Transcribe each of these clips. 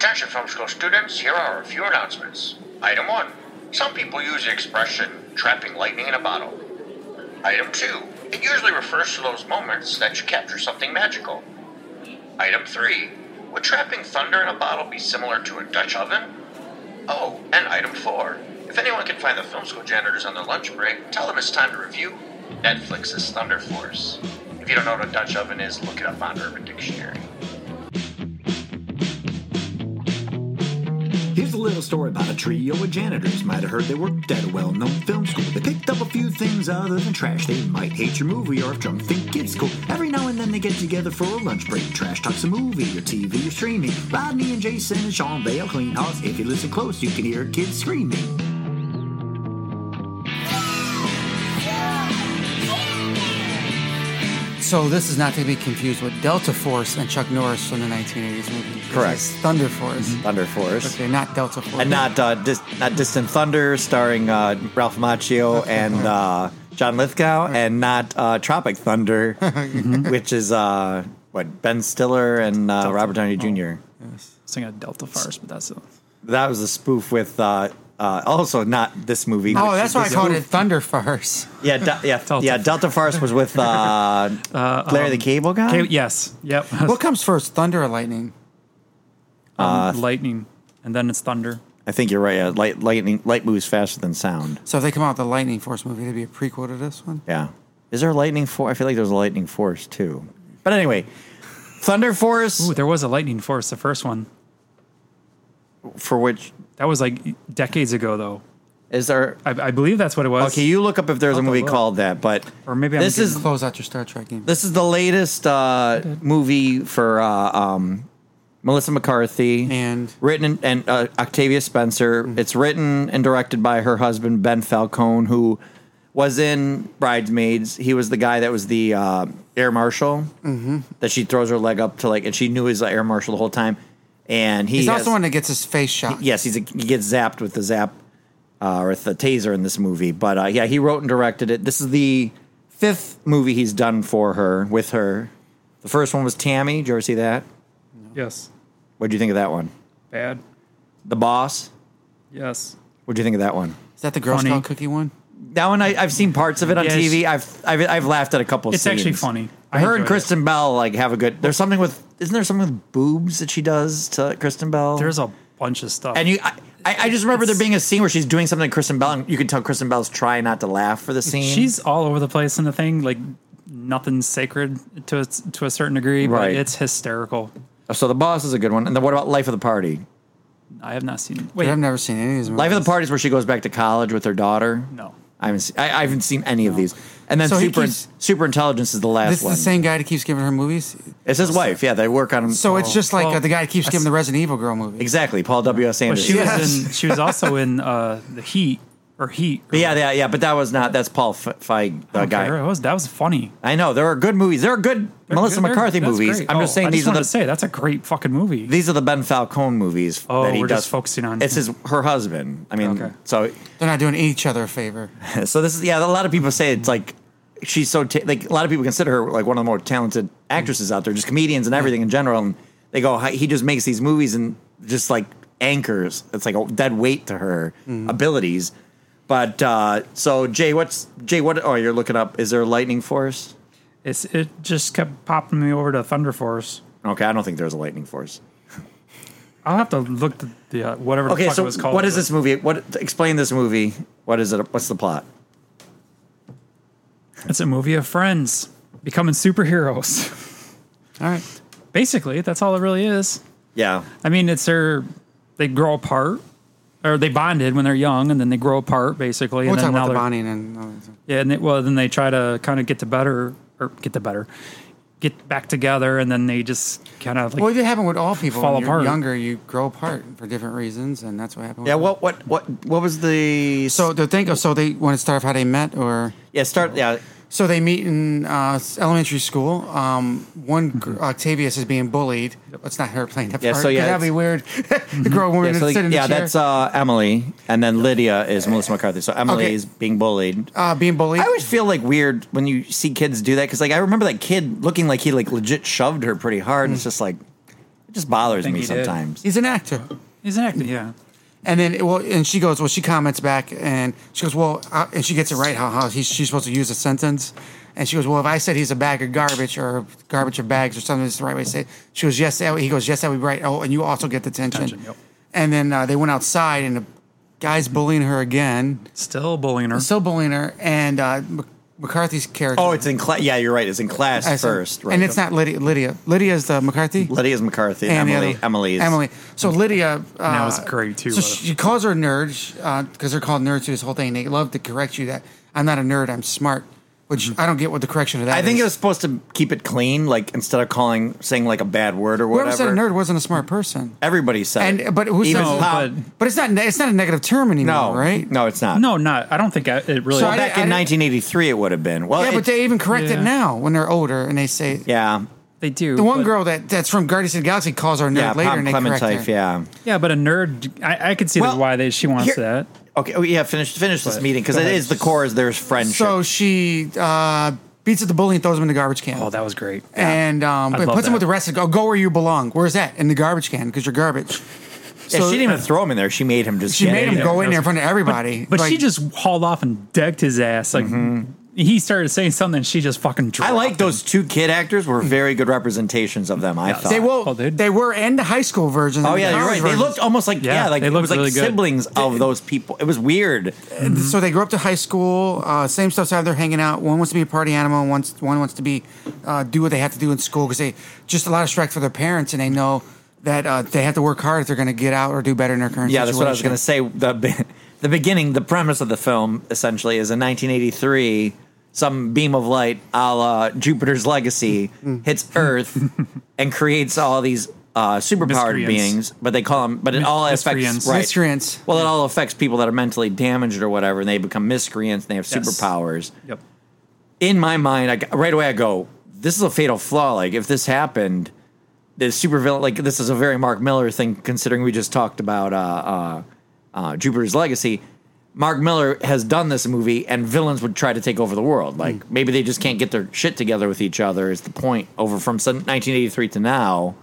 Attention film school students, here are a few announcements. Item 1. Some people use the expression trapping lightning in a bottle. Item 2. It usually refers to those moments that you capture something magical. Item 3. Would trapping thunder in a bottle be similar to a Dutch oven? Oh, and item 4. If anyone can find the film school janitors on their lunch break, tell them it's time to review Netflix's Thunder Force. If you don't know what a Dutch oven is, look it up on Urban Dictionary. Little story about a trio of janitors. Might have heard they worked at a well known film school. They picked up a few things other than trash. They might hate your movie or if drunk think it's cool. Every now and then they get together for a lunch break. Trash talks a movie or TV or streaming. Rodney and Jason and Sean, they'll clean house. If you listen close, you can hear kids screaming. So this is not to be confused with Delta Force and Chuck Norris from the 1980s movie. Correct. Thunder Force. Thunder Force. Okay, not Delta Force. And not uh, dis- not Distant Thunder, starring uh, Ralph Macchio and uh, John Lithgow, and not uh, Tropic Thunder, which is uh, what Ben Stiller and uh, Robert Downey Jr. Sing a Delta Force, but that's a, That was a spoof with uh, uh, also not this movie. Oh, that's is why I called it. Thunder Force. Yeah, de- yeah, Delta yeah. Delta Farce was with uh, Larry the Cable Guy. okay, yes, yep. What comes first, thunder or lightning? um, lightning, and then it's thunder. I think you're right. Yeah, light, lightning, light moves faster than sound. So if they come out with the Lightning Force movie, it'd be a prequel to this one. Yeah. Is there a lightning force? I feel like there's a lightning force too. But anyway, Thunder Force Ooh, there was a lightning force, the first one. for which That was like decades ago, though. is there? I, I believe that's what it was. Okay, you look up if there's a I'll movie look. called that. But Or maybe I'm this is Close out your Star Trek game. this is the latest uh, movie for uh, um, Melissa McCarthy And- written in, and uh, Octavia Spencer. It's written and directed by her husband Ben Falcone, who was in Bridesmaids. He was the guy that was the uh, air marshal that she throws her leg up to like, and she knew he was the air marshal the whole time. And he He's has- also the one that gets his face shot. yes, he's a, he gets zapped with the zap uh, or with the taser in this movie. But uh, yeah, he wrote and directed it. This is the fifth movie he's done for her with her. The first one was Tammy. Did you ever see that? Yes. What do you think of that one? Bad. The Boss. Yes. What do you think of that one? Is that the Girl Funny. Scout cookie one? That one I, I've seen parts of it on Yes. TV. I've, I've I've laughed at a couple. It's scenes. It's actually funny. I her and enjoyed it. Kristen Bell like have a good. There's something with. Isn't there something with boobs that she does to Kristen Bell? There's a bunch of stuff. And you, I, I I just remember there being a scene where she's doing something to Kristen Bell, and you can tell Kristen Bell's trying not to laugh for the scene. She's all over the place in the thing. Like nothing's sacred to a, to a certain degree, but it's hysterical. so the boss is a good one. And then what about Life of the Party? I have not seen. Wait, Wait, I've never seen any of these movies. Life of the Party is where she goes back to college with her daughter. no. I haven't seen, I, I haven't seen any of these. And then So Super keeps- Super Intelligence is the last one. This is the same guy that keeps giving her movies. It's his wife. Yeah, they work on. him. So it's just like well, uh, the guy that keeps giving the Resident Evil girl movie. exactly Paul W S But Anderson. she Yes. was in. She was also in uh, the Heat or Heat. But yeah, yeah, yeah. But that was not. That's Paul F- Feig, the guy. care. It was that was funny. I know there are good movies. There are good Melissa They're- McCarthy movies. great. I'm Oh, just saying I these just are the say that's a great fucking movie. these are the Ben Falcone movies Oh, that he we're does. just focusing on- it's his her husband. I mean, Okay. so They're not doing each other a favor. so this is yeah. A lot of people say it's like she's so ta- like a lot of people consider her like one of the more talented actresses out there, just comedians and everything in general. And they go, he just makes these movies and just like anchors. It's like a dead weight to her abilities. But uh, so Jay, what's Jay? What? Oh, you're looking up. Is there a lightning force? It's it just kept popping me over to Thunder Force. Okay, I don't think there's a lightning force. I'll have to look the, the uh, whatever the Okay, fuck so it was called. what is this movie? What explain this movie? What is it? What's the plot? It's a movie of friends becoming superheroes. All right. Basically, that's all it really is. Yeah, I mean, it's their they grow apart, or they bonded when they're young, and then they grow apart basically. We'll and talk then about now the they're- bonding and all that stuff. Yeah, and they, well, then they try to kind of get to better or get to better, get back together, and then they just kind of like Well, it happened with all people. Fall when you're apart. younger, you grow apart for different reasons, and that's what happened. yeah. with What what what what was the So to think of, so they want to start off how they met, or yeah start yeah so they meet in uh, elementary school. Um, one gr- Octavia's is being bullied. It's not her playing that Yeah, part. so 'cause yeah, that'd be weird. the girl woman yeah, so to sit in yeah the chair. that's uh, Emily, and then Lydia is Melissa McCarthy. So Emily Okay. is being bullied. uh, being bullied. I always feel like weird when you see kids do that because like I remember that kid looking like he like legit shoved her pretty hard. And it's just like It just bothers think me he did. sometimes. He's an actor. He's an actor, yeah. And then, well, and she goes, well, she comments back, and she goes, well, uh, and she gets it right how how he's, she's supposed to use a sentence, and she goes, well, if I said he's a bag of garbage or garbage of bags or something, is the right way to say it. She goes, yes, that, he goes, yes, that would be right. Oh, and you also get the. Attention, yep. And then uh, they went outside, and the guy's bullying her again, Still bullying her. still bullying her, and uh, McCarthy's character. Oh, it's in class. Yeah, you're right. It's in class I said- first, right? and it's not Lydia. Lydia. Lydia's the McCarthy. Lydia's McCarthy. and the Emily. other- Emily's. Emily. So Lydia. Uh, that was great, too, So uh, she calls her a nerd because they're called nerds through this whole thing. They love to correct you that I'm not a nerd. I'm smart. Which mm-hmm. I don't get what the correction of that I think is. it was supposed to keep it clean, like instead of calling saying like a bad word or Whoever whatever. said a nerd wasn't a smart person. Everybody said. And it. but who Even says? No, but- but it's not. It's not a negative term anymore, no, right? No, it's not. No, not. I don't think I, it really. So I Back I in didn't- 1983, it would have been. Well, Yeah, it- but they even correct it now when they're older and they say. yeah, they do. The one but- girl that, that's from Guardians of the Galaxy calls her nerd yeah, later Pom and they correct Clementine, her. yeah. Yeah, but a nerd. I, I could see Well, why they she wants here- that. Okay, oh, yeah. Finish finish this But- meeting because go it ahead. is the core. Is there's friendship. So she uh, beats up the bully and throws him in the garbage can. Oh, that was great. and um, I'd but love puts him that. with the rest. Of, go go where you belong. Where's that? In the garbage can because you're garbage. yeah, she didn't even throw him in there. She made him just. She get made him in go in there in front of everybody. But Like, she just hauled off and decked his ass. Like he started saying something, she just fucking. Mm-hmm. I like him. those two kid actors were very good representations of them. I thought They will. Oh, dude. they were in the high school version. Oh and the yeah, you're college right. They versions. looked almost like yeah, Yeah, like they it looked was like really good. siblings of those people. It was weird. So they grew up to high school. Uh, same stuff's out there hanging out. One wants to be a party animal. and Wants one wants to be uh, do what they have to do in school because they just a lot of stress for their parents and they know that uh, they have to work hard if they're going to get out or do better in their current Yeah, that's what I was going to say. The be- the beginning, the premise of the film essentially is in 1983, some beam of light, a la Jupiter's Legacy, Mm. hits Earth and creates all these uh, superpowered Miscreants. beings. But they call them, but it all affects miscreants. right. Miscreants. Well, it all affects people that are mentally damaged or whatever, and they become miscreants. and They have Yes. superpowers. Yep. in my mind, I, g- right away I go, this is a fatal flaw. Like if this happened, the super villain, like this is a very Mark Millar thing. Considering we just talked about uh, uh, uh, Jupiter's Legacy, Mark Millar has done this movie, and villains would try to take over the world. Like maybe they just can't get their shit together with each other. Is the point over from 1983 to now?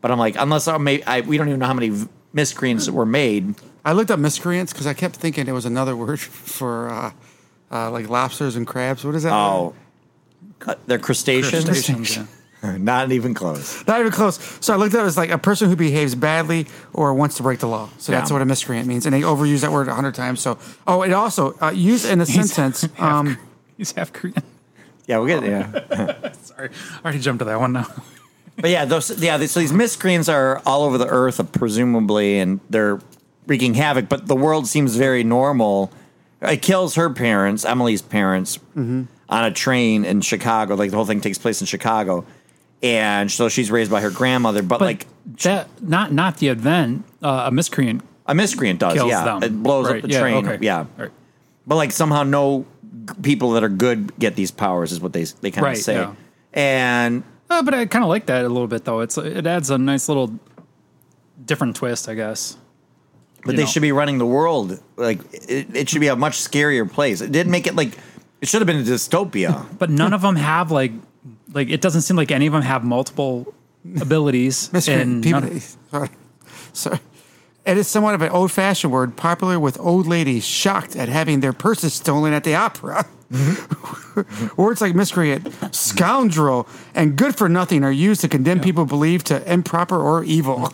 But I'm like, unless I, may, I we don't even know how many v- miscreants were made. I looked up miscreants because I kept thinking it was another word for uh, uh, like lobsters and crabs. What is that? Oh, they're crustaceans. Crustaceans, yeah. Not even close. Not even close. So I looked up as like a person who behaves badly or wants to break the law. So that's what a miscreant means, and they overuse that word a hundred times. So oh, it also uh, used in a sentence. Um, He's half Korean. Yeah, we'll get yeah. Sorry, I already jumped to that one now. But yeah, those yeah. So these miscreants are all over the earth, presumably, and they're wreaking havoc. But the world seems very normal. It kills her parents, Emily's parents, on a train in Chicago. Like the whole thing takes place in Chicago, and so she's raised by her grandmother. But, But like that not not the event. Uh, a miscreant a miscreant does, yeah, them. it blows Right, up the yeah, train, okay. yeah. Right. But like somehow no g- people that are good get these powers is what they they kind of Right, say. yeah. And Uh, but I kind of like that a little bit though. It's it adds a nice little different twist, I guess. But you they know. should be running the world. Like it, it should be a much scarier place. It didn't make it like it should have been a dystopia. But none of them have like like it doesn't seem like any of them have multiple abilities. miscreant and people. none- Sorry. sorry. It is somewhat of an old-fashioned word, popular with old ladies shocked at having their purses stolen at the opera. Words like miscreant, scoundrel, and good for nothing are used to condemn people believed to improper or evil.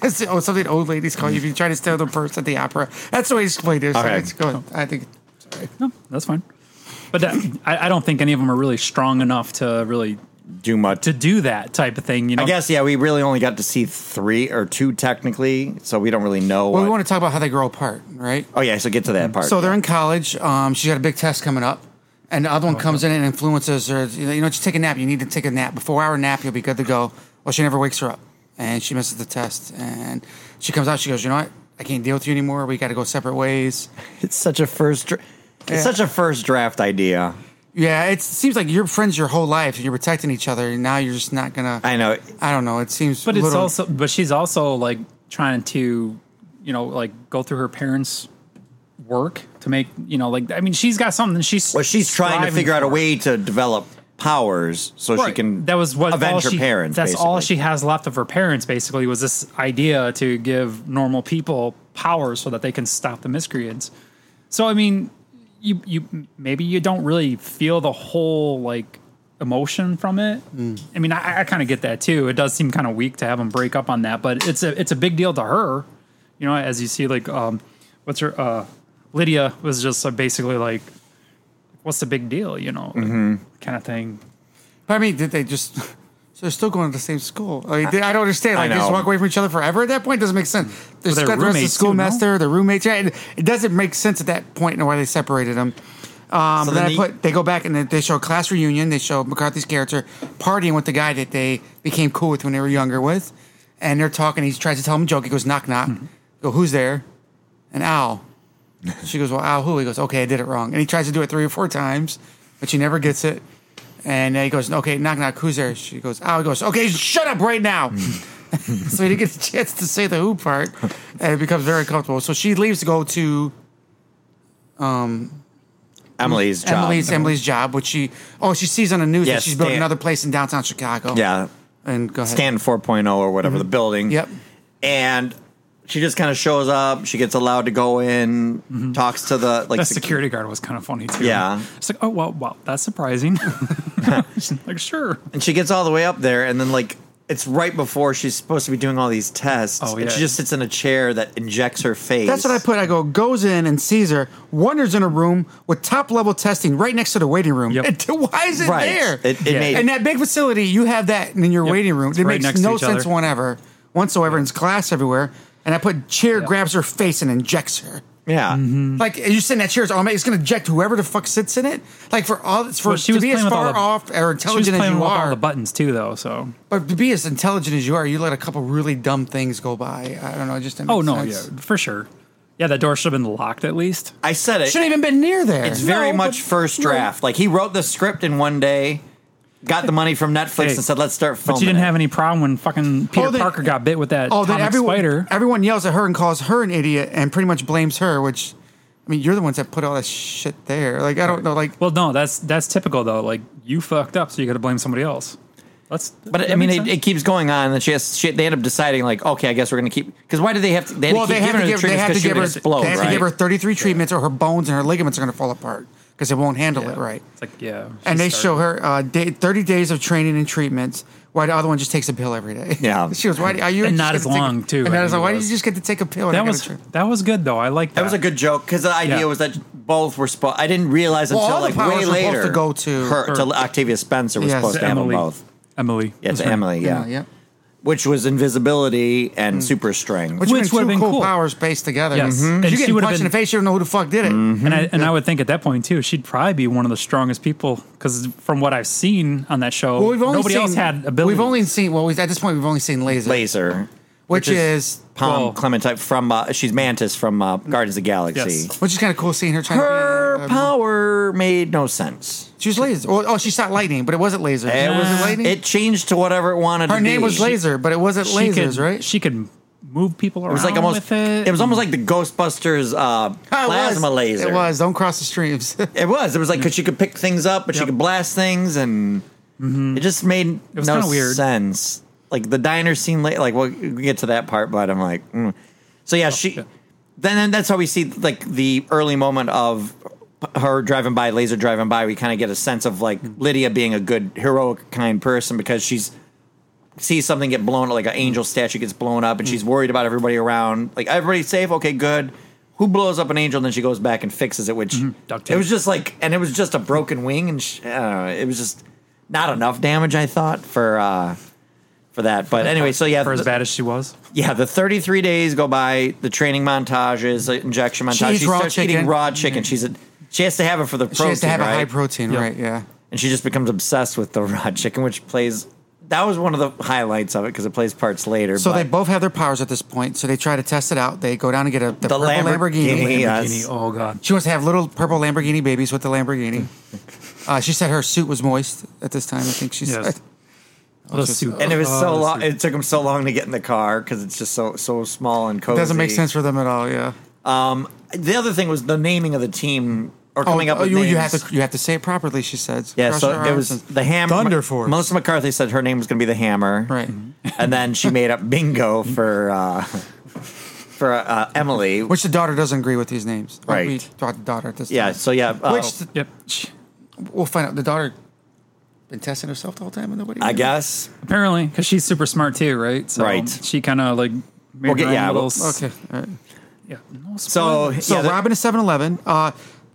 It's oh, something old ladies call you if you try to steal their purse at the opera. That's the way it's explained it. So Okay. it's good. I think no, that's fine. But that, I, I don't think any of them are really strong enough to really Do much. to do that type of thing. You know, I guess yeah. We really only got to see three or two technically, so we don't really know. Well, we want to talk about how they grow apart, right? oh yeah, so get to that part. So they're in college. Um, she's got a big test coming up, and the other one comes in and influences her. You know, just take a nap. You need to take a nap. Before hour nap, you'll be good to go. Well, she never wakes her up, and she misses the test. And she comes out. She goes, "You know what? I can't deal with you anymore. We got to go separate ways." it's such a first. Dra- it's Yeah. such a first draft idea. Yeah, it seems like you're friends your whole life, and you're protecting each other. And now you're just not gonna. I know. I don't know. It seems, but it's also but she's also like trying to you know like go through her parents' work to make you know like I mean she's got something she's Well, she's trying to striving figure out a way to develop powers so she can that was what avenge her she, parents. That's all she has left of her parents. Basically, was this idea to give normal people powers so that they can stop the miscreants. So I mean, you you maybe you don't really feel the whole like emotion from it. Mm. I mean, I, I kind of get that too. It does seem kind of weak to have them break up on that, but it's a it's a big deal to her. You know, as you see, like um, what's her uh, Lydia was just uh, basically like, what's the big deal? You know, Mm-hmm. kind of thing. But I mean, did they just? So they're still going to the same school. I, mean, I don't understand. Like, they just walk away from each other forever at that point. Doesn't make sense. They're they're got the rest of the schoolmaster, the roommates. Yeah, it, it doesn't make sense at that point. And why they separated them. Um, So then I put they go back and they- they show a class reunion. They show McCarthy's character partying with the guy that they became cool with when they were younger with, and they're talking. He tries to tell him a joke. He goes knock knock. Go who's there? And Al. She goes well Al who? He goes okay I did it wrong. And he tries to do it three or four times, but she never gets it. And he goes okay knock knock who's there? She goes oh, He goes okay shut up right now. so he didn't get a chance to say the who part, and it becomes very comfortable. So she leaves to go to Emily's job. Emily's Emily's job, which she oh she sees on the news that she's building Stan- another place in downtown Chicago. Yeah, and go ahead. Stanton 4.0 or whatever the building. Mm-hmm. Yep. And she just kind of shows up. She gets allowed to go in, mm-hmm. talks to the like That sec- security guard was kind of funny too. Yeah. it's like, oh well, well, that's surprising. She's like, sure. and she gets all the way up there, and then like it's right before she's supposed to be doing all these tests. Oh, And yeah. she just sits in a chair that injects her face. That's what I put. I go goes in and sees her. Wonders in a room with top level testing right next to the waiting room. Yep. And why is it Right. there? It- it Yeah. made- in that big facility, you have that in your Yep. waiting room. It's It right makes next to no each sense other. whatever, whatsoever. And it's glass everywhere. And I put chair grabs her face and injects her. Yeah. Mm-hmm. Like you sit in that chair, it's, oh, man, it's going to eject whoever the fuck sits in it. Like for all, it's for Well, she to was be as playing with all far the- off or She was intelligent as you with all are, the buttons too, though. So, but to be as intelligent as you are, you let a couple really dumb things go by. I don't know, it just didn't oh no, sense. yeah, for sure. Yeah, that door should have been locked at least. I said it. Shouldn't even been near there. It's very No, much but- first draft. Like he wrote the script in one day, got the money from Netflix, Hey, and said, "Let's start filming." But you didn't it." have any problem when fucking oh, Peter Oh, they- Parker got bit with that Oh, then atomic everyone, spider. everyone yells at her and calls her an idiot and pretty much blames her, which, I mean, you're the ones that put all that shit there. Like, I don't know, like, Well, no, that's that's typical though. Like you fucked up, so you got to blame somebody else. Let's. But I mean, it, it keeps going on, and then she has. She, they end up deciding, like, okay, I guess we're going to keep. Because why do they have to? They had well, to they keep have to giving her give, the they treatments have to she give would her, explode, they have to give her 33 treatments or her bones and her ligaments are going to fall apart because it won't handle it right. It's like yeah, And they started- show her uh, day, 30 days of training and treatments. Why the other one just takes a pill every day? Yeah. she was. "Why do- are you?" And not as to take a- long, too, And I that is think like, why did you just get to take a pill? That was tra- that was good though. I like that. That was a good joke because the idea Yeah. was that both were supposed. I didn't realize Well, until all like powers way were supposed later. to go to her, her. to Octavia Spencer was Yes. supposed to have them Emily. both. Emily. Yeah, That's to right. Emily. Yeah. Yeah, yeah. Which was invisibility and super strength. Which, Which which would would've have been cool, cool. powers based together. Yes. Mhm. And 'Cause she you get would've punched in the been- face, you don't know who the fuck did it. And I and I would think at that point too, she'd probably be one of the strongest people because from what I've seen on that show, Well, we've only nobody seen, else had ability. We've only seen well, we've, at this point, we've only seen laser, Laser, which, is, Pom Well- Clementine from uh, she's Mantis from uh, Guardians of the Galaxy. Yes. which is kind of cool seeing her trying Her to be. uh, power made no sense. she was laser. Well, oh, she shot lightning, but it wasn't laser. It was was lightning? It changed to whatever it wanted. her to name be. was laser, but it wasn't she lasers, could, right? She could move people around. It was like almost. with it. It was almost like the Ghostbusters uh, Oh, it plasma was. laser. It was. Don't cross the streams. It was. It was like because she could pick things up, but she Yep. could blast things, and it just made It was no kinda weird. sense. Like the diner scene, late, like we'll we get to that part, but I'm like, mm. so yeah, she. yeah. Then, then that's how we see like the early moment of her driving by, laser driving by. We kind of get a sense of like Lydia being a good, heroic, kind person because she's sees something get blown, like an angel statue gets blown up, and she's worried about everybody around. Like everybody's safe, okay, good. Who blows up an angel? And then she goes back and fixes it, which tape. it was just like, and it was just a broken wing, and sh I it was just not enough damage. I thought for uh for that, but anyway, so yeah, for as the- bad as she was. yeah, the 33 days go by, the training montages, the injection montage. eats raw starts eating raw chicken. She's a, she has to have it for the protein, she has to have right? a high protein, Yep. right? Yeah. and she just becomes obsessed with the raw chicken, which plays. That was one of the highlights of it because it plays parts later. So but they both have their powers at this point. So they try to test it out. They go down and get a the, The purple Lamborghini, Lamborghini. yeah. Lamborghini, Yes. Oh god. She wants to have little purple Lamborghini babies with the Lamborghini. Uh, she said her suit was moist at this time. I think she Yes. said. What a just- suit. and it was Oh, so the long. It took them so long to get in the car because it's just so so small and It cozy. doesn't make sense for them at all. Yeah. Um, the other thing was the naming of the team or coming up oh, with you, names. you have to you have to say it properly. She said. Yeah, Cross so her it was and- the hammer. Thunder Force. Melissa McCarthy said her name was going to be the Hammer, Right. And then she made up Bingo for uh, for uh, Emily. Which the daughter doesn't agree with these names. Right. We taught the daughter at this yeah, time. so yeah, uh, Which the- Yep. We'll find out. The daughter been testing herself the whole time and nobody. I knew? guess Apparently, because she's super smart too, right? So Right. She kind of like made We'll get- her own yeah, little. we'll- s- Okay. all right. Yeah. No so. So yeah, the- Robin is 7-Eleven. Uh,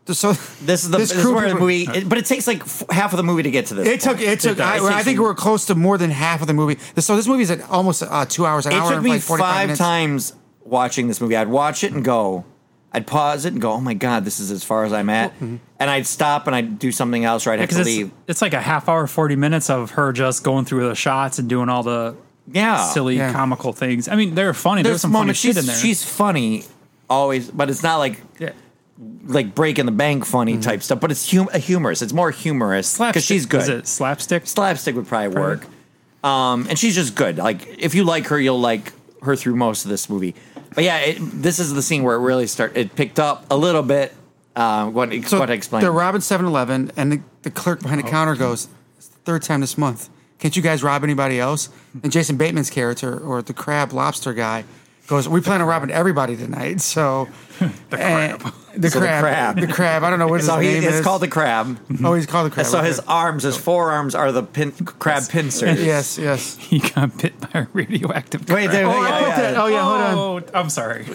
th- so this is the this, is crew where the people- movie, it- but it takes like f- half of the movie to get to this. It took. point. It took. does. I, It I takes think a- we're close to more than half of the movie. So this movie is at almost uh, two hours, an It hour took and me like forty five five minutes. times watching this movie. I'd watch it and go. I'd pause it and go, "Oh my god, this is as far as I'm at," and I'd stop and I'd do something else, or I'd have because to it's, leave. it's like a half hour, forty minutes of her just going through the shots and doing all the Yeah, silly Yeah. comical things. I mean, they're funny. There's, There's some funny shit she's, in there. she's funny always, but it's not like yeah. like breaking the bank funny type stuff. But it's hum- humorous. It's more humorous because Slapstick. she's good. Is it slapstick? slapstick would probably work. Um, and she's just good. Like if you like her, you'll like her through most of this movie. But yeah, it, this is the scene where it really start. It picked up a little bit. Uh, what So what I explained? they're robbing 7-Eleven, and the, the clerk behind Oh. the counter goes, "It's the third time this month. Can't you guys rob anybody else?" And Jason Bateman's character, or the crab lobster guy, goes, "We plan on robbing everybody tonight." So the crab, the, So the crab, crab. the crab. I don't know what his so he, name it's is. called the crab. oh, he's called the crab. so his okay. arms, his forearms are the pin, crab pincers. yes, yes. He got bit by a radioactive. Wait, there, Oh, yeah, put yeah. that- oh yeah, hold on. Oh, I'm sorry.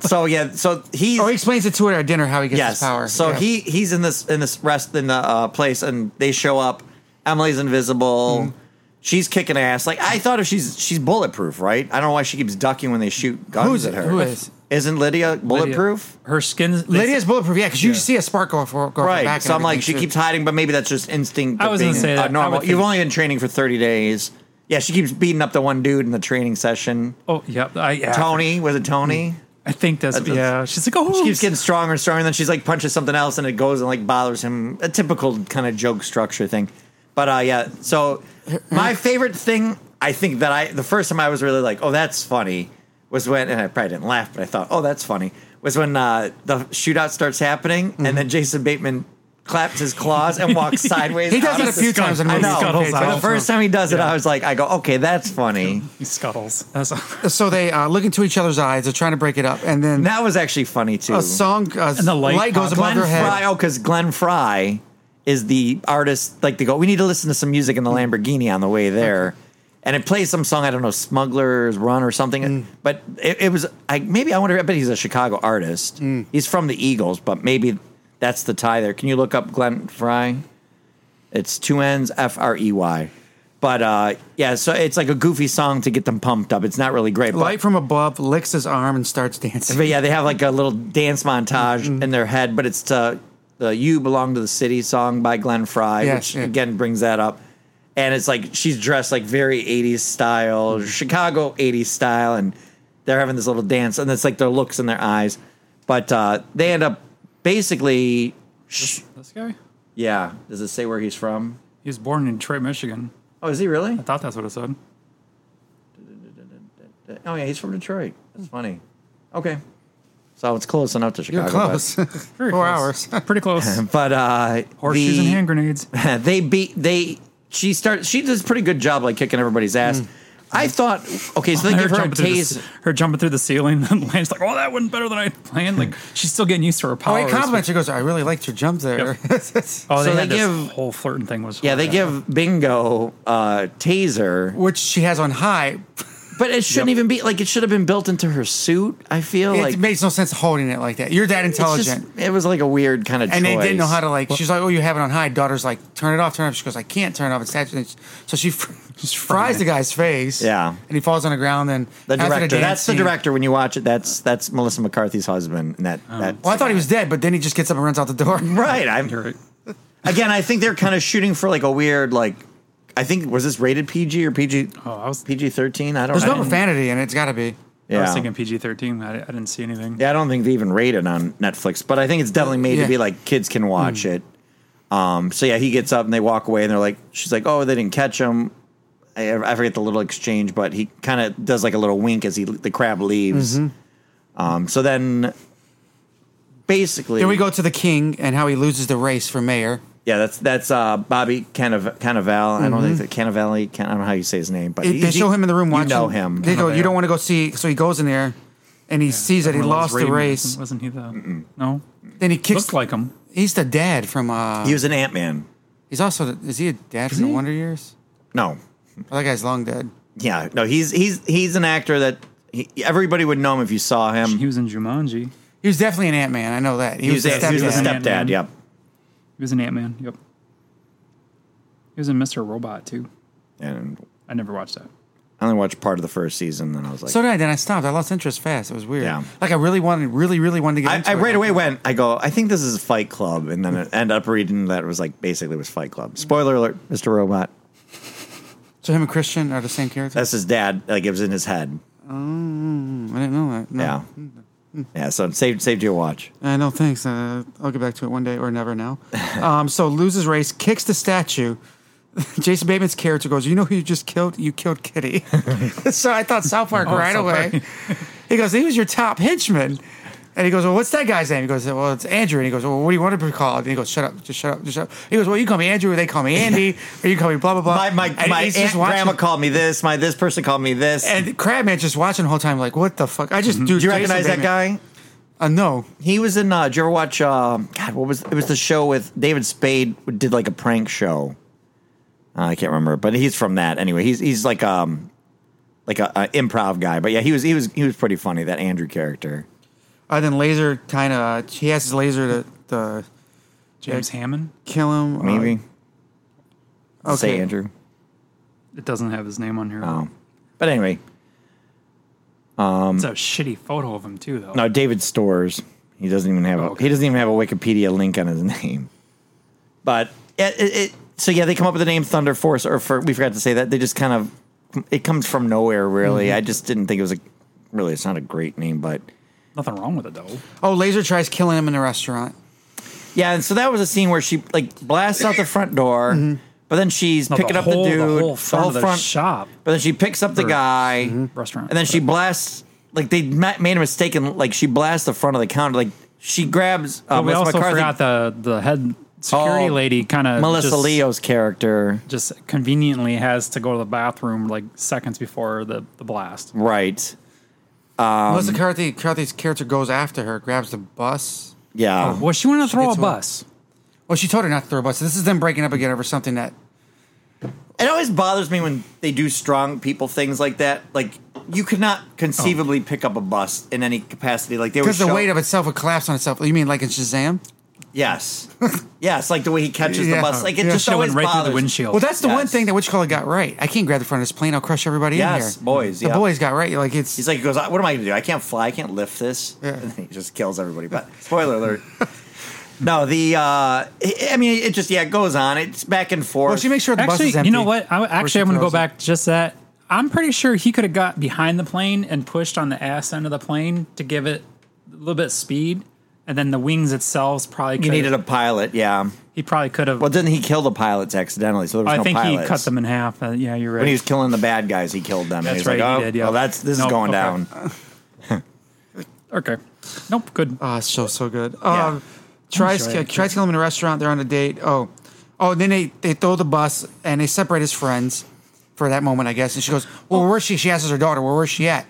So yeah, so he's Oh, he explains it to her at dinner how he gets yes. his power. So Yeah. he he's in this in this rest in the uh, place, and they show up. Emily's invisible. Mm-hmm. She's kicking ass. Like I thought, if she's she's bulletproof, right? I don't know why she keeps ducking when they shoot guns Who's at her. Who is? Isn't Lydia bulletproof? Her skin. they- Lydia's bulletproof. Yeah, because you Yeah. see a spark go off, go off her Right. back. So I'm like, she everything, keeps hiding, but maybe that's just instinct. I of was gonna being, say that. uh, normal. would You've think- only been training for 30 days. Yeah, she keeps beating up the one dude in the training session. Oh, yeah. I, yeah. Tony was it Tony? I think that's, That's- yeah. She's like, oh, She keeps getting stronger and stronger, and then she's like punches something else, and it goes and like bothers him. A typical kind of joke structure thing. But uh, yeah, so my favorite thing, I think that I the first time I was really like, oh, that's funny, was when, and I probably didn't laugh, but I thought, oh, that's funny, was when uh, the shootout starts happening, and then Jason Bateman claps his claws and walks sideways. He does out that a of the few sky. times in the I movie. know. Scuttles But out. the first time he does it, I was like, I go, okay, that's funny. he scuttles. That's, So they uh, look into each other's eyes. They're trying to break it up, and then That was actually funny too. a song, uh, And the light goes above Glenn their head. Frey, oh, because Glenn Frey is the artist. Like they go, we need to listen to some music in the Lamborghini on the way there, and it plays some song. I don't know, Smuggler's Run or something. Mm. But it, it was, I maybe I wonder. I bet he's a Chicago artist. Mm. He's from the Eagles, but maybe that's the tie there. Can you look up Glenn Frey? It's two N's F R E Y. But uh, yeah, so it's like a goofy song to get them pumped up. It's not really great. But Light from above licks his arm and starts dancing. but yeah, they have like a little dance montage Mm-hmm. in their head, but it's to the "You Belong to the City" song by Glenn Frey, Yes, which yeah. again brings that up. And it's like she's dressed like very '80s style, Mm-hmm. Chicago '80s style, and they're having this little dance, and it's like their looks in their eyes. But uh, they end up basically, sh- this guy? yeah. Does it say where he's from? He was born in Detroit, Michigan. Oh, is he really? I thought that's what it said. Oh yeah, he's from Detroit. That's funny. Okay, so it's close enough to Chicago. You're close. Very Four close. hours. Pretty close. But uh, Horseshoes the- and hand grenades. they beat they she starts she does a pretty good job like kicking everybody's ass. I thought okay, so they give her a jumping through the, tase. c- her jumping through the ceiling, and Lance's like, "Oh, that went better than I planned." Like she's still getting used to her Oh, powers. he compliments. She goes, "I really liked your jump there." Oh, So they, they this give- whole flirting thing was. Yeah, they give Bingo uh taser, Which she has on high. But it shouldn't Yep. even be like it should have been built into her suit. I feel like. It like makes no sense holding it like that. You're that it's intelligent. just- it was like a weird kind of and they didn't know how to like. She's like, "Oh, you have it on high." Daughter's like, "Turn it off, turn it off." She goes, "I can't turn it off. It's saturated." So she fr- fries the guy's face. Yeah. and he falls on the ground. And The after director. dance that's the scene- director. When you watch it, that's that's Melissa McCarthy's husband. And that, oh. that Well, I thought he was dead, but then he just gets up and runs out the door. right. I'm You're right. again. I think they're kind of shooting for like a weird like. I think was this rated PG or PG? Oh, I was. PG thirteen. I don't. Know. There's know. no profanity, and it. It's got to be. Yeah. I was thinking PG thirteen. I, I didn't see anything. Yeah, I don't think they even rate it on Netflix, but I think it's definitely made Yeah. to be like kids can watch it. Um, so yeah, he gets up and they walk away and they're like, she's like, oh, they didn't catch him. I, I forget the little exchange, but he kind of does like a little wink as he the crab leaves. Um, so then basically. Then we go to the king and how he loses the race for mayor. Yeah, that's that's uh, Bobby Canav- Cannavale. I don't think that Cannavale. Can, I don't know how you say his name, but It- he- they he- show him in the room watching. You know him. They go, you don't want to go see. So he goes in there, and he sees that he lost the race. Wasn't he the? No, Then he kicks. looked like him. he's the dad from. uh He was an Ant Man. He's also. The, is he a dad from the? Wonder Years? No, Oh, that guy's long dead. yeah, no. He's he's he's an actor that he, everybody would know him if you saw him. He was in Jumanji. He was definitely an Ant Man. I know that. He, He was, was, the a, he was the stepdad. step- Ant-Man. stepdad. Yep. He was an Ant Man. Yep. He was in Mr. Robot too. And I never watched that. I only watched part of the first season, and I was like, So did I. Then I stopped. I lost interest fast. It was weird. Yeah. Like I really wanted, really, really wanted to get I, into I it. right away went. I go. I think this is Fight Club, and then it ended up reading that it was like basically it was Fight Club. Spoiler alert, Mr. Robot. So him and Christian are the same character. That's his dad. Like it was in his head. Oh, I didn't know that. No. Yeah. Hmm. Yeah. So saved saved you a watch. Uh, no, thanks. Uh, I'll get back to it one day or never now. um, so loses race, kicks the statue. Jason Bateman's character goes, "You know who you just killed? You killed Kitty." so I thought South Park Oh, right South away. he goes, "He was your top henchman." And he goes, "Well, what's that guy's name?" He goes, "Well, it's Andrew." And he goes, "Well, what do you want to be called?" And he goes, "Shut up, just shut up, just shut up." He goes, "Well, you call me Andrew, or they call me Andy, or you call me blah blah blah." My my And my aunt grandma called me this. My this person called me this. And Crabman's just watching the whole time, like, "What the fuck?" I just do. Do you recognize that guy? Uh, no. He was in. Uh, did you ever watch? Uh, God, what was it? Was the show with David Spade? Did like a prank show. Uh, I can't remember, but he's from that anyway. He's he's like um like a, a improv guy. But yeah, he was he was he was pretty funny. That Andrew character. Uh, then Laser kind of he has his laser to, to James Hammond. kill him. uh, Maybe okay. say Andrew. It doesn't have his name on here. Oh, but anyway, It's a shitty photo of him too, though. no David Stores. He doesn't even have a okay. he doesn't even have a Wikipedia link on his name. But it, it, it so yeah, they come up with the name Thunder Force, or for we forgot to say that they just kind of it comes from nowhere. Really, I just didn't think it was a really. It's not a great name, but Nothing wrong with it though. Oh, Laser tries killing him in the restaurant. yeah. And so that was a scene where she like blasts out the front door, but then she's No, picking the up whole, the dude, the whole front of the shop But then she picks up the Or- guy, restaurant, and then she blasts. Like they ma- made a mistake, and like she blasts the front of the counter. Like she grabs. Uh, But we Melissa also McCarthy- forgot the the head security Oh, lady kind of Melissa just, Leo's character, just conveniently has to go to the bathroom like seconds before the, the blast. right? Um, Melissa McCarthy, McCarthy's character goes after her, grabs the bus. Yeah, oh, Well, she wanted to throw a gets one. bus. Well, oh, she told her not to throw a bus. This is them breaking up again over something that. It always bothers me when they do strong people things like that. Like you could not conceivably oh. pick up a bus in any capacity. Like they would Because the show- weight of itself would collapse on itself. You mean like in Shazam? Yes, yes, like the way he catches Yeah. the bus. Like it Yeah. just Should have always went right through bothers. the windshield. Well, that's the one Yes. thing that Witch Color got right. I can't grab the front of this plane. I'll crush everybody Yes, in here. boys, The yeah. boys got right. Like it's. He's like, he goes, what am I going to do? I can't fly. I can't lift this. Yeah. And he just kills everybody. But spoiler alert. no, the uh I I mean, it just yeah, it goes on. It's back and forth. well, she makes sure the bus Actually, is empty. you know what? I, before actually, I'm going to go throws it. back just that. I'm pretty sure he could have got behind the plane and pushed on the ass end of the plane to give it a little bit of speed, and then the wings itself probably could you could. needed a pilot. Yeah. He probably could have. Well, didn't he kill the pilots accidentally? So there was I no think pilots. he cut them in half. Uh, yeah, you're right. when he was killing the bad guys. He killed them. and That's he's like, right, oh, he did, yeah. well, that's this Nope, is going okay. down. okay. Nope. Good. Oh, it's so so good. Yeah. Um, tries enjoy it. tries to kill him in a restaurant. They're on a date. Oh, oh. Then they they throw the bus and they separate his friends for that moment, I guess. And she goes, "Well, where's she?" She asks her daughter, "Well, where's she at?"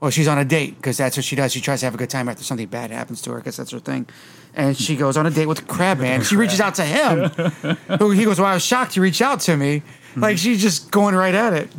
Well, she's on a date because that's what she does. She tries to have a good time after something bad happens to her. I guess that's her thing. And she goes on a date with Crabman. She reaches out to him. Who he goes, "Well, I was shocked you reached out to me." Like she's just going right at it.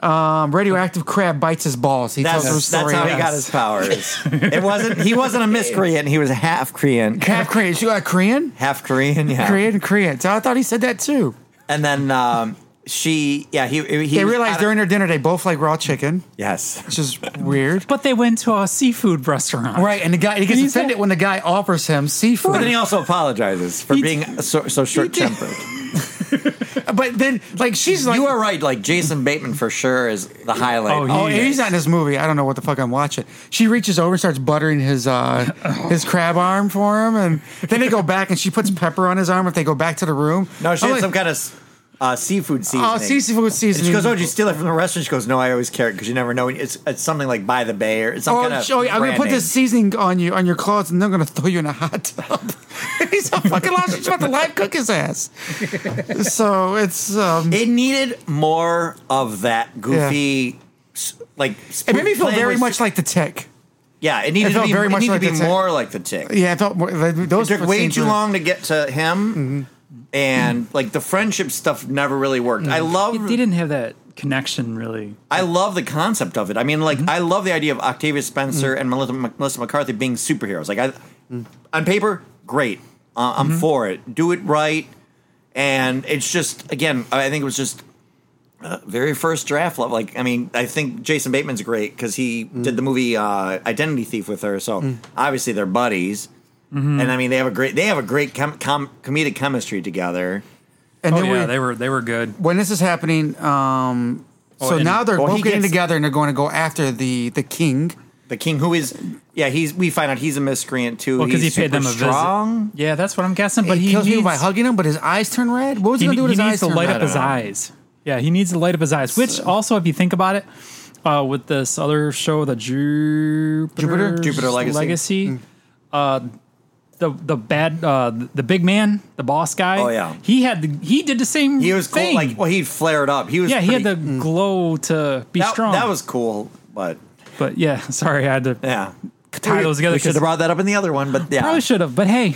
Um, radioactive crab bites his balls. He tells her story. that's how he got his powers. it wasn't. He wasn't a miscreant. He was a half Korean. half Korean. She got Korean. Half Korean. Yeah. Korean, Korean. So I thought he said that too. And then um, she. Yeah. He. he They realized during their dinner they both like raw chicken, Yes. which is weird. But they went to a seafood restaurant. Right, and the guy he gets He's offended like- when the guy offers him seafood. But then he also apologizes for He- being so, so short tempered. But then, like, she's like, You are right. Like Jason Bateman for sure is the highlight. Oh, Oh, he's not in this movie. I don't know what the fuck I'm watching. She reaches over and starts buttering his uh his crab arm for him, and then they go back and she puts pepper on his arm if they go back to the room. no, she I'm had like, some kind of. Uh, seafood seasoning. Oh, seafood And seasoning. she goes, "Oh, did you steal it from the restaurant?" She goes, "No, I always carry it because you never know. It's, it's something like by the bay or it's some Oh, kind of oh, I'm gonna put name. this seasoning on you on your clothes, and then I'm gonna throw you in a hot tub. He's a fucking lost. She's about to live cook his ass. so it's um, It needed more of that goofy, s like. it made me feel very much like the tick. Yeah, it needed it to be, very it much needed like to be the Tick. more like the tick. Yeah, I felt more, those It took way too Mm-hmm. long to get to him, and like the friendship stuff never really worked. Mm. I love They didn't have that connection really. I love the concept of it. I mean, like, Mm-hmm. I love the idea of Octavia Spencer Mm. and Melissa, Melissa McCarthy being superheroes. Like, I, on paper, great. Uh, I'm Mm-hmm. for it. Do it right. And it's just, again, I think it was just uh, very first draft level. Like, I mean, I think Jason Bateman's great because he Mm. did the movie uh, Identity Thief with her. So obviously they're buddies. Mm-hmm. And I mean, they have a great, they have a great com- com- comedic chemistry together. And Oh then yeah, we- they were they were good. when this is happening, um, Oh, so and- now they're well, both getting gets- together and they're going to go after the the king. The king, who is, yeah, he's. We find out he's a miscreant too. Well, because he paid them a strong. visit. Yeah, that's what I'm guessing. But he, he kills needs, people by hugging him, but his eyes turn red. What was he, he, gonna do with his eyes? he needs to light red? up his eyes. Yeah, he needs to light up his eyes. Which also, if you think about it, uh, with this other show, the Jupiter Jupiter? Jupiter Legacy? uh, the the bad uh, the big man, the boss guy. Oh, yeah. he had the, he did the same. Thing. He was cool. Like, well, he flared up. He was. yeah, he had the pretty- glow to be that, strong. That was cool, but but yeah, sorry, I had to yeah, tie those together. We should have brought that up in the other one, but yeah, Probably should have, but hey,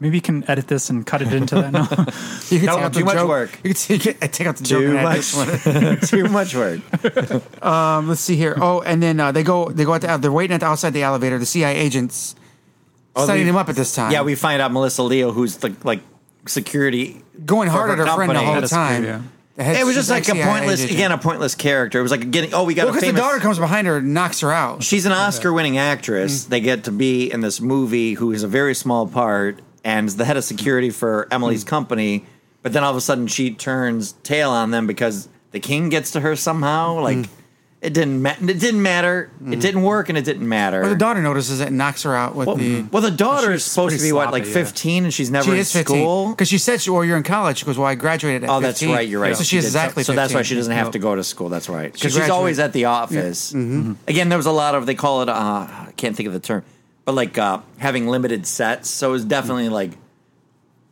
maybe you can edit this and cut it into that. No. You can No, take out the too much joke. work. You can take, it- take out the joke. too and add much, this too much work. Um, let's see here. Oh, and then uh, they go. They go out. The, they're waiting at the, outside the elevator. The CIA agents setting we- him up at this time. Yeah, we find out Melissa Leo, who's the like security going hard at her friend the whole time. security, It was just like a pointless, agent. again, a pointless character. It was like getting. Oh, we got Well, a because the daughter comes behind her and knocks her out. She's an Oscar-winning actress. Mm. They get to be in this movie, who is a very small part, and is the head of security for Emily's Mm. company. But then all of a sudden, she turns tail on them because the king gets to her somehow. Like Mm. It didn't. Ma- it didn't matter. It didn't work, and it didn't matter. Or the daughter notices it and knocks her out with well, the. well, the daughter is supposed to be what, like sloppy, yeah. fifteen, and she's never She in is 15. school. Because she said, she, well, you're in college. She goes, well, I graduated at Oh, that's right. You're right. So she's did. exactly So, so that's why she doesn't have to go to school. That's right. Because She she's always at the office. Again, there was a lot of they call it. Uh, I can't think of the term, but like uh, having limited sets. So it was definitely like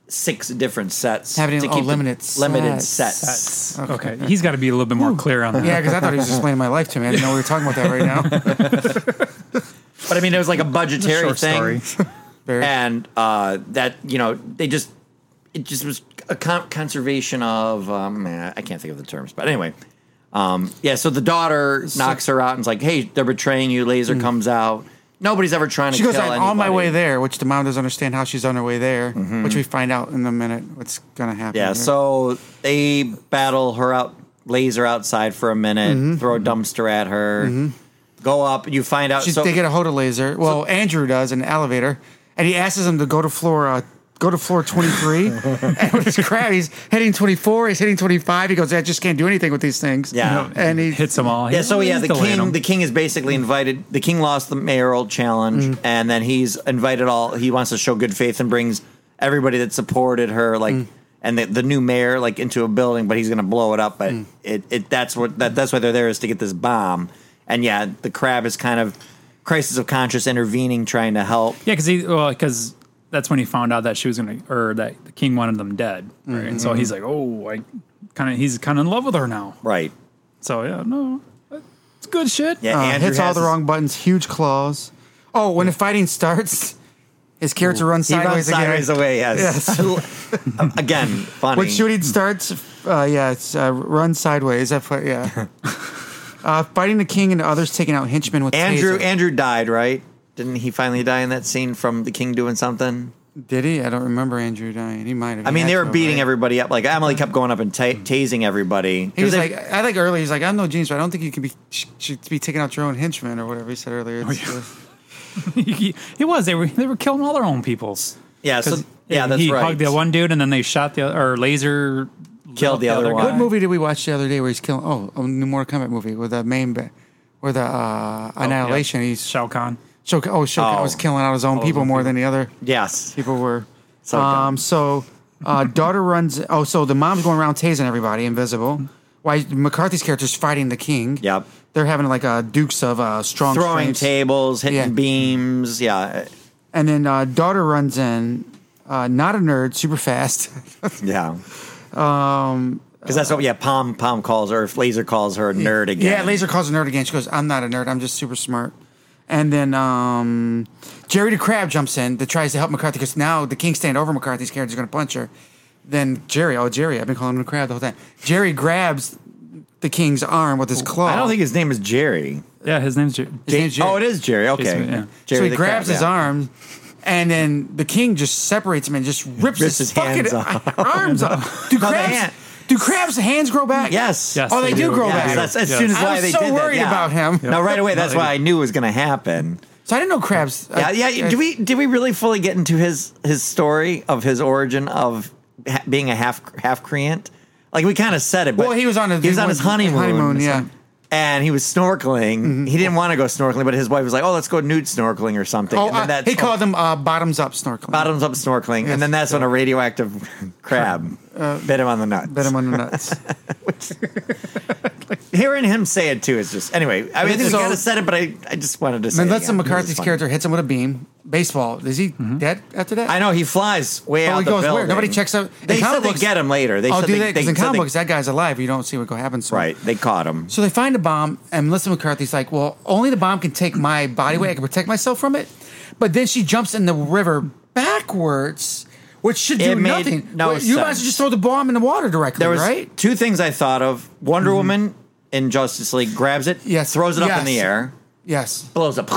six different sets. Having- to oh, keep the- limited limited sets. sets. That's, okay. he's got to be a little bit more clear on that. Yeah, because I thought he was explaining my life to me. I didn't know we were talking about that right now. But I mean, it was like a budgetary Short thing. story. And uh, that you know they just it just was a con- conservation of um, I can't think of the terms, but anyway, um, yeah. So the daughter knocks her out and is like, "Hey, they're betraying you." Laser comes out. Nobody's ever trying to. She goes, kill I'm on my way there, which the mom doesn't understand how she's on her way there, which we find out in a minute what's going to happen. Yeah. here. So they battle her out, laser outside for a minute, Mm-hmm. throw a dumpster at her, go up. You find out. She's, so they get a hold of laser. Well, Andrew does in the elevator, and he asks them to go to floor uh, go to floor twenty three. and with his crab, he's hitting twenty four. He's hitting twenty five. He goes, I just can't do anything with these things. Yeah. and he hits them all. Yeah, so yeah, the king the king is basically invited the king lost the mayoral challenge Mm. and then he's invited all he wants to show good faith and brings everybody that supported her like Mm. and the, the new mayor like into a building but he's going to blow it up but Mm. it, it that's what that, that's why they're there is to get this bomb. And yeah, the crab is kind of crisis of conscious intervening trying to help. Yeah, because he well, because that's when he found out that she was gonna or that the king wanted them dead, right? And so he's like, oh, I kind of he's kind of in love with her now. Right. So yeah, no, it's good shit. Yeah, uh, hits all the wrong buttons. Huge claws. Oh, when the fighting starts, his character runs He runs sideways again. sideways away, yes. Yes. Again, funny. When shooting starts, uh, yeah, it's uh, run sideways. That's what, yeah. uh, fighting the king and the others taking out henchmen with Andrew taser. Andrew died, right? Didn't he finally die in that scene from the king doing something? Did he? I don't remember Andrew dying. He might have. I mean, they were to, beating right? everybody up. Like Emily kept going up and ta- tasing everybody. He was they- like, I think earlier he's like, I'm no genius, but I don't think you can be sh- should be taking out your own henchmen or whatever he said earlier. Oh, It's, uh, he, he was. They were they were killing all their own peoples. yeah, so, 'Cause yeah, that's he right. He hugged the one dude, and then they shot the other, or laser Killed the other one. What movie did we watch the other day where he's killing? Oh, a new Mortal Kombat movie with the main, ba- where the uh, Oh, yeah. annihilation. He's Shao Kahn. Oh, Shao Kahn Oh. was killing out his own All people more than the other Yes, people were. So um, so Uh, daughter runs. Oh, so the mom's going around tasing everybody, invisible. Why McCarthy's character's fighting the king. Yep. They're having like a dukes of uh, strong Throwing strengths. tables, hitting Yeah. beams. Yeah. And then uh, daughter runs in. Uh, not a nerd, super fast. Yeah. Um. Because that's what, yeah, Pom Pom calls her, Laser calls her a nerd again. Yeah, Laser calls a nerd again. She goes, "I'm not a nerd. I'm just super smart." And then um, Jerry the Crab jumps in that tries to help McCarthy because now the King's stand over McCarthy's character's going to punch her. Then Jerry, oh Jerry, I've been calling him the Crab the whole time. Jerry grabs the King's arm with his claw. I don't think his name is Jerry. Yeah, his name's Jer- His name's Jerry. Oh, it is Jerry. Okay. Jason, yeah. Jerry so he grabs Crab, his yeah. arm, and then the king just separates him and just rips, Rips his, his hands fucking off. arms off. Do No, the crabs? Hand- Do crabs' hands grow back? Yes. Yes, Oh, they do grow Yes, back. that's as Yes. soon as I why was they so did that. worried yeah. about him. No, right away. That's No, why I knew it was going to happen. So I didn't know crabs. Yeah, yeah. Do we did we really fully get into his his story of his origin of ha- being a half half creant? Like we kind of said it. But Well, he was on a- he was on his honeymoon. honeymoon, yeah. And he was snorkeling. Mm-hmm. He didn't want to go snorkeling, but his wife was like, "Oh, let's go nude snorkeling or something." Oh, and then uh, he called them uh, bottoms up snorkeling. bottoms up snorkeling, Yes. and then that's when a radioactive crab Uh, bit him on the nuts. Bet him on the nuts. Hearing him say it too is just anyway. I mean, So- he kind of said it, but I, I just wanted to say. then it let's. McCarthy's It was funny. character hits him with a beam. Baseball. Is he mm-hmm. dead after that? I know he flies way Oh, out he the goes where? building. Nobody checks out- They in said they get him later. They oh, do they? Because in comic they- books, that guy's alive. You don't see what happens. right? They caught him. So they find a bomb, and Melissa McCarthy's like, "Well, only the bomb can take my body weight. I can protect myself from it." But then she jumps in the river backwards, which should do nothing. no Well, you might as well just throw the bomb in the water directly, There was right? two things I thought of. Wonder Woman in Justice League grabs it, Yes. throws it up in the air, Yes. blows up.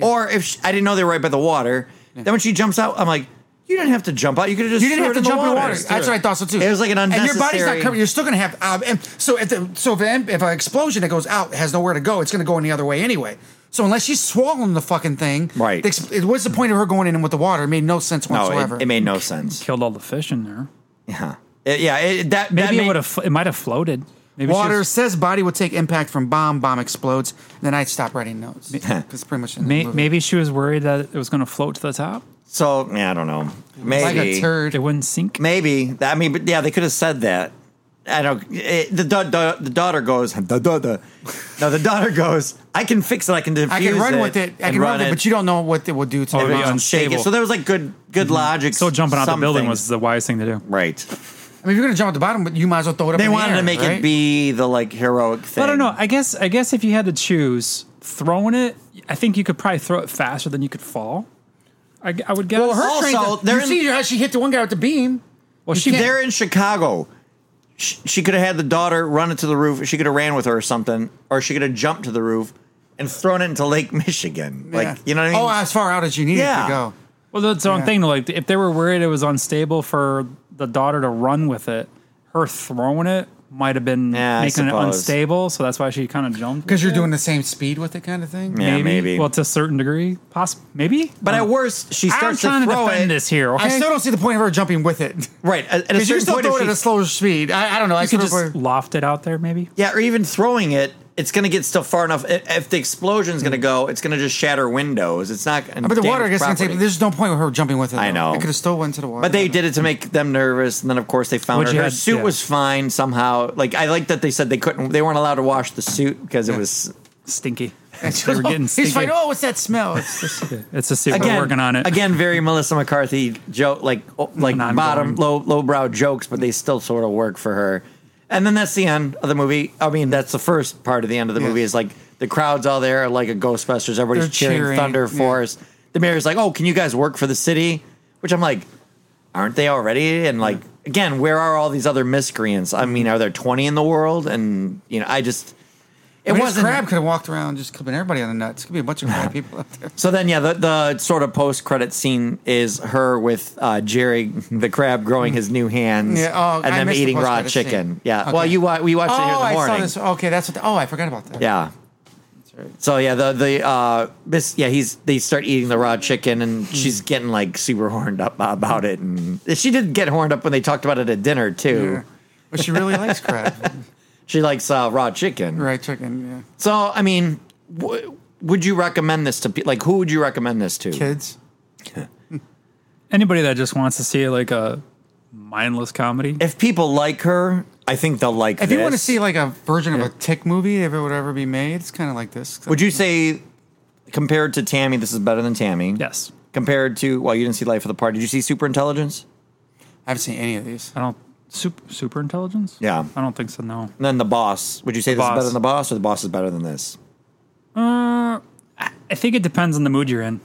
Or if she, I didn't know they were right by the water, then when she jumps out, I'm like, you didn't have to jump out. You could have just You didn't have to jump in the water. That's what I thought so too. It was like an unnecessary. And your body's not covered. You're still going to have. Uh, and so if the, so if, an- if an explosion that goes out has nowhere to go, it's going to go in the other way anyway. So unless she's swallowing the fucking thing, Right. the It, what's the point of her going in with the water? It made no sense No, whatsoever. it, it made no sense. killed all the fish in there. Yeah, It- yeah. It, that Maybe that it would have. It might have floated. Maybe she Water was- says body would take impact from bomb. Bomb explodes. Then I'd stop writing notes because pretty much in the may, movie. maybe she was worried that it was going to float to the top. So yeah, I don't know. Maybe like a turd. It wouldn't sink. Maybe. I mean, but yeah, they could have said that. I don't. It, the, da- da- the daughter goes. Da, da, da. No, the daughter goes. I can fix it. I can defuse I can run it with it. I can run with it, but you don't know what it will do to Oh, the it'd be bomb. un- shake it. unstable. So there was like good, good mm-hmm. logic. So jumping out the building things. was the wise thing to do. right. I mean, if you're going to jump at the bottom, but you might as well throw it up. They in the wanted air, to make right? it be the like heroic thing. I don't know. I guess. I guess if you had to choose throwing it, I think you could probably throw it faster than you could fall. I, I would guess. Well, her Also, train's- they're you in- see how she hit the one guy with the beam. well, you she They're in Chicago. She, she could have had the daughter run it to the roof. She could have ran with her or something, or she could have jumped to the roof and thrown it into Lake Michigan. Like you know what I mean? Oh, as far out as you need it Yeah. to go. Well, that's the wrong Yeah. thing. Like, if they were worried it was unstable for the daughter to run with it, her throwing it might have been Yeah, I making it suppose. unstable. So that's why she kind of jumped. Because you're it. doing the same speed with it, kind of thing. Yeah, maybe. Well, to a certain degree, possibly. Maybe. but at worst, she I'm starts trying to to, throw defend it. this here. Okay. I still don't see the point of her jumping with it. Right. At, at a Because you certain can still point, throw it at a slower speed. I, I don't know. I you could still just loft it out there, maybe. yeah, or even throwing it, it's going to get still far enough. If the explosion's going to hmm. go, it's going to just shatter windows. It's not. But the water, I guess, gonna take, there's no point with her jumping with it. I know. It could have still went to the water. But they did it to make them nervous, and then of course they found Which her. you Her suit yeah. was fine somehow. Like I like that they said they couldn't, they weren't allowed to wash the suit because it was Stinky. And she They were goes, getting He's stinky. Oh, what's that smell? It's just, It's a suit. again We're working on it. again. Very Melissa McCarthy joke, like like An ongoing- bottom low lowbrow jokes, but they still sort of work for her. And then that's the end of the movie. I mean, that's the first part of the end of the movie. Is like the crowd's all there, like a Ghostbusters. Everybody's They're cheering, cheering, Thunder. Force. The mayor's like, "Oh, can you guys work for the city?" Which I'm like, aren't they already? And like again, where are all these other miscreants? I mean, are there 20 in the world? And you know, I just it was wasn't. crab could have walked around just clipping everybody on the nuts. Could be a bunch of crab people out there. So then, yeah, the, the sort of post credit scene is her with uh, Jerry the crab growing his new hands Yeah, oh, and I them missed the eating raw post-credit scene. chicken. Yeah. Okay. Well, you we watched it here in Oh, the I morning. saw this. Okay, that's what. The, oh, I forgot about that. Yeah. right. So yeah, the the uh, this yeah he's they start eating the raw chicken and Hmm. she's getting like super horned up about it and she did get horned up when they talked about it at dinner too. Yeah. But she really likes crab. She likes uh, raw chicken. right, chicken. Yeah. So I mean, w- would you recommend this to pe- like who would you recommend this to? Kids. Anybody that just wants to see like a mindless comedy. If people like her, I think they'll like. If you want to see like a version of a Tick movie, if it would ever be made, it's kind of like this. would you say compared to Tammy, this is better than Tammy? yes, Compared to well, you didn't see Life of the Party. Did you see Super Intelligence? I haven't seen any of these. I don't super super intelligence. Yeah. I don't think so. No. And then The Boss. Would you say this Boss. is better than The Boss, or The Boss is better than this? Uh, I I think it depends on the mood you're in.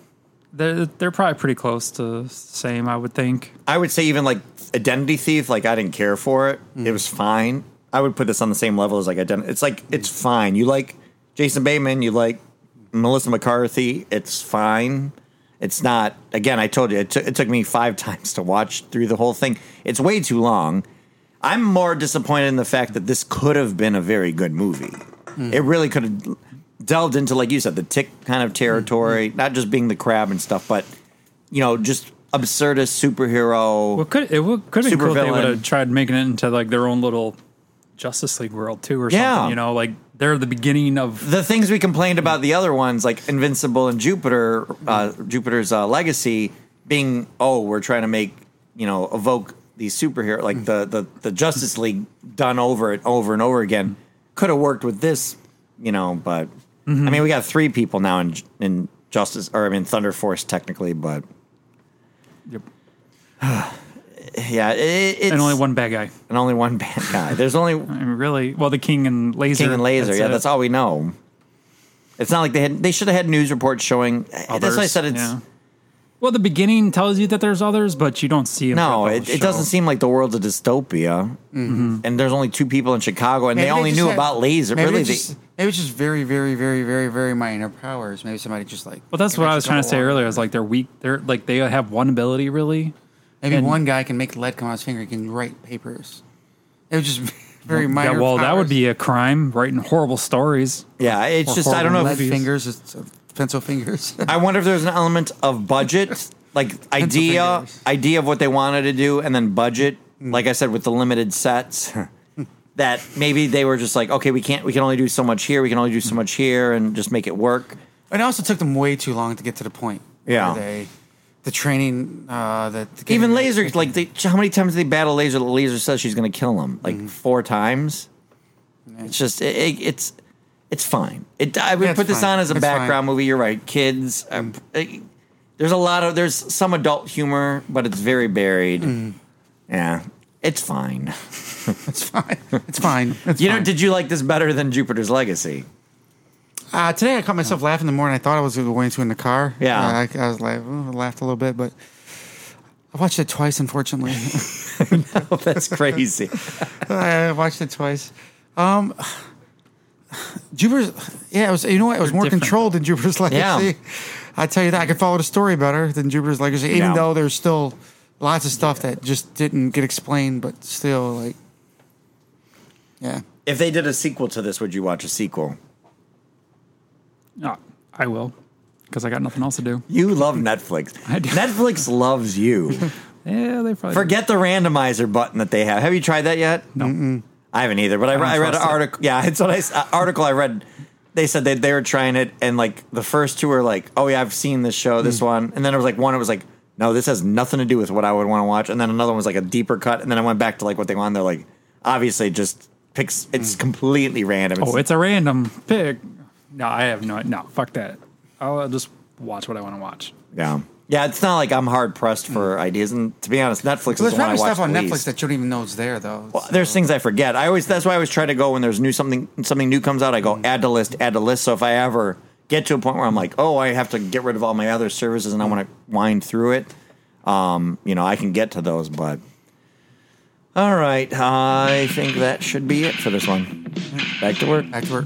They're they're probably pretty close to the same. I would think. I would say even like Identity Thief, like I didn't care for it. Mm. It was fine. I would put this on the same level as like Identity. It's like it's fine. You like Jason Bateman, you like Melissa McCarthy. It's fine. It's not. Again, I told you it, took it took me five times to watch through the whole thing. It's way too long. I'm more disappointed in the fact that this could have been a very good movie. It really could have delved into, like you said, the tick kind of territory, not just being the crab and stuff, but you know, just absurdist superhero. Well, could it would could have been Super cool if they would have tried making it into like their own little Justice League world too, or Yeah. something. You know, like they're the beginning of. the things we complained about the other ones, like Invincible and Jupiter, uh, Jupiter's uh, Legacy, being oh, we're trying to make you know evoke these superhero like mm. the the the Justice League done over and over and over again. Could have worked with this, you know, but I mm-hmm. mean, we got three people now in in Justice, or I mean Thunder Force technically, but Yep. yeah, it, it's And only one bad guy. and only one bad guy. There's only I mean, really, well, the King and Laser. King and Laser. yeah, it. that's all we know. It's not like they had. They should have had news reports showing. That's why I said it's. yeah. Well, the beginning tells you that there's others, but you don't see them. No, the it, it doesn't seem like the world's a dystopia. And there's only two people in Chicago, and Maybe they only just knew had- about laser. Maybe Really, it's just, maybe it's just very, very, very, very, very minor powers. Maybe somebody just like. Well, that's what I was trying to say earlier. Is like they're weak. They're like they have one ability really. Maybe and- one guy can make lead come out of his finger. He can write papers. It was just very minor. Yeah, well, that would be a crime. Writing horrible stories. yeah, it's just I don't know. lead If, fingers, it's, uh, pencil fingers. I wonder if there's an element of budget, like idea, fingers. idea of what they wanted to do, and then budget. Mm. Like I said, with the limited sets, that maybe they were just like, okay, we can't, we can only do so much here, we can only do so mm. much here, and just make it work. it also took them way too long to get to the point. Yeah. where they, the training, uh, that Even laser, like they, how many times did they battle laser? The laser says she's going to kill him, like mm. four times. It's just it, it- it's it's fine. It I would Yeah, put this fine. on as a It's background fine. movie. You're right, kids. um, it- there's a lot of there's some adult humor, but it's very buried. Yeah, it's fine. It's fine. It's fine. It's You know, did you like this better than Jupiter's Legacy? Uh, today I caught myself laughing in the morning. I thought I was going to in the car. Yeah. Uh, I, I was like, oh, laughed a little bit, but I watched it twice. Unfortunately, Oh, that's crazy. I watched it twice. Um, Jupiter's, yeah, it was. You know what? It was more different. controlled than Jupiter's Legacy. Yeah. I tell you that I could follow the story better than Jupiter's Legacy, even Yeah. though there's still lots of stuff that just didn't get explained, but still, like, yeah. if they did a sequel to this, would you watch a sequel? No, I will, because I got nothing else to do. You love Netflix. I do. Netflix loves you. Yeah, they probably Forget the randomizer button that they have. Have you tried that yet? No. I haven't either. But I, don't I read an it. article. Yeah, it's what I uh, article I read. They said they they were trying it, and like the first two were like, "Oh yeah, I've seen this show, this one," and then there was like one. It was like, "No, this has nothing to do with what I would want to watch," and then another one was like a deeper cut, and then I went back to like what they wanted. They're like, obviously, just picks. It's completely random. Oh, it's a random pick. No, I have no. No, fuck that. I'll just watch what I want to watch. yeah, yeah. It's not like I'm hard pressed for hmm. ideas, and to be honest, Netflix Well, is the one I watch stuff on the Netflix that you don't even know is there, though. Well, there's things I forget. I always that's why I always try to go when there's new something something new comes out. I go hmm. add to list, add to list. So if I ever get to a point where I'm like, oh, I have to get rid of all my other services and I hmm. want to wind through it, um, you know, I can get to those. But all right, I think that should be it for this one. Back to work. Back to work.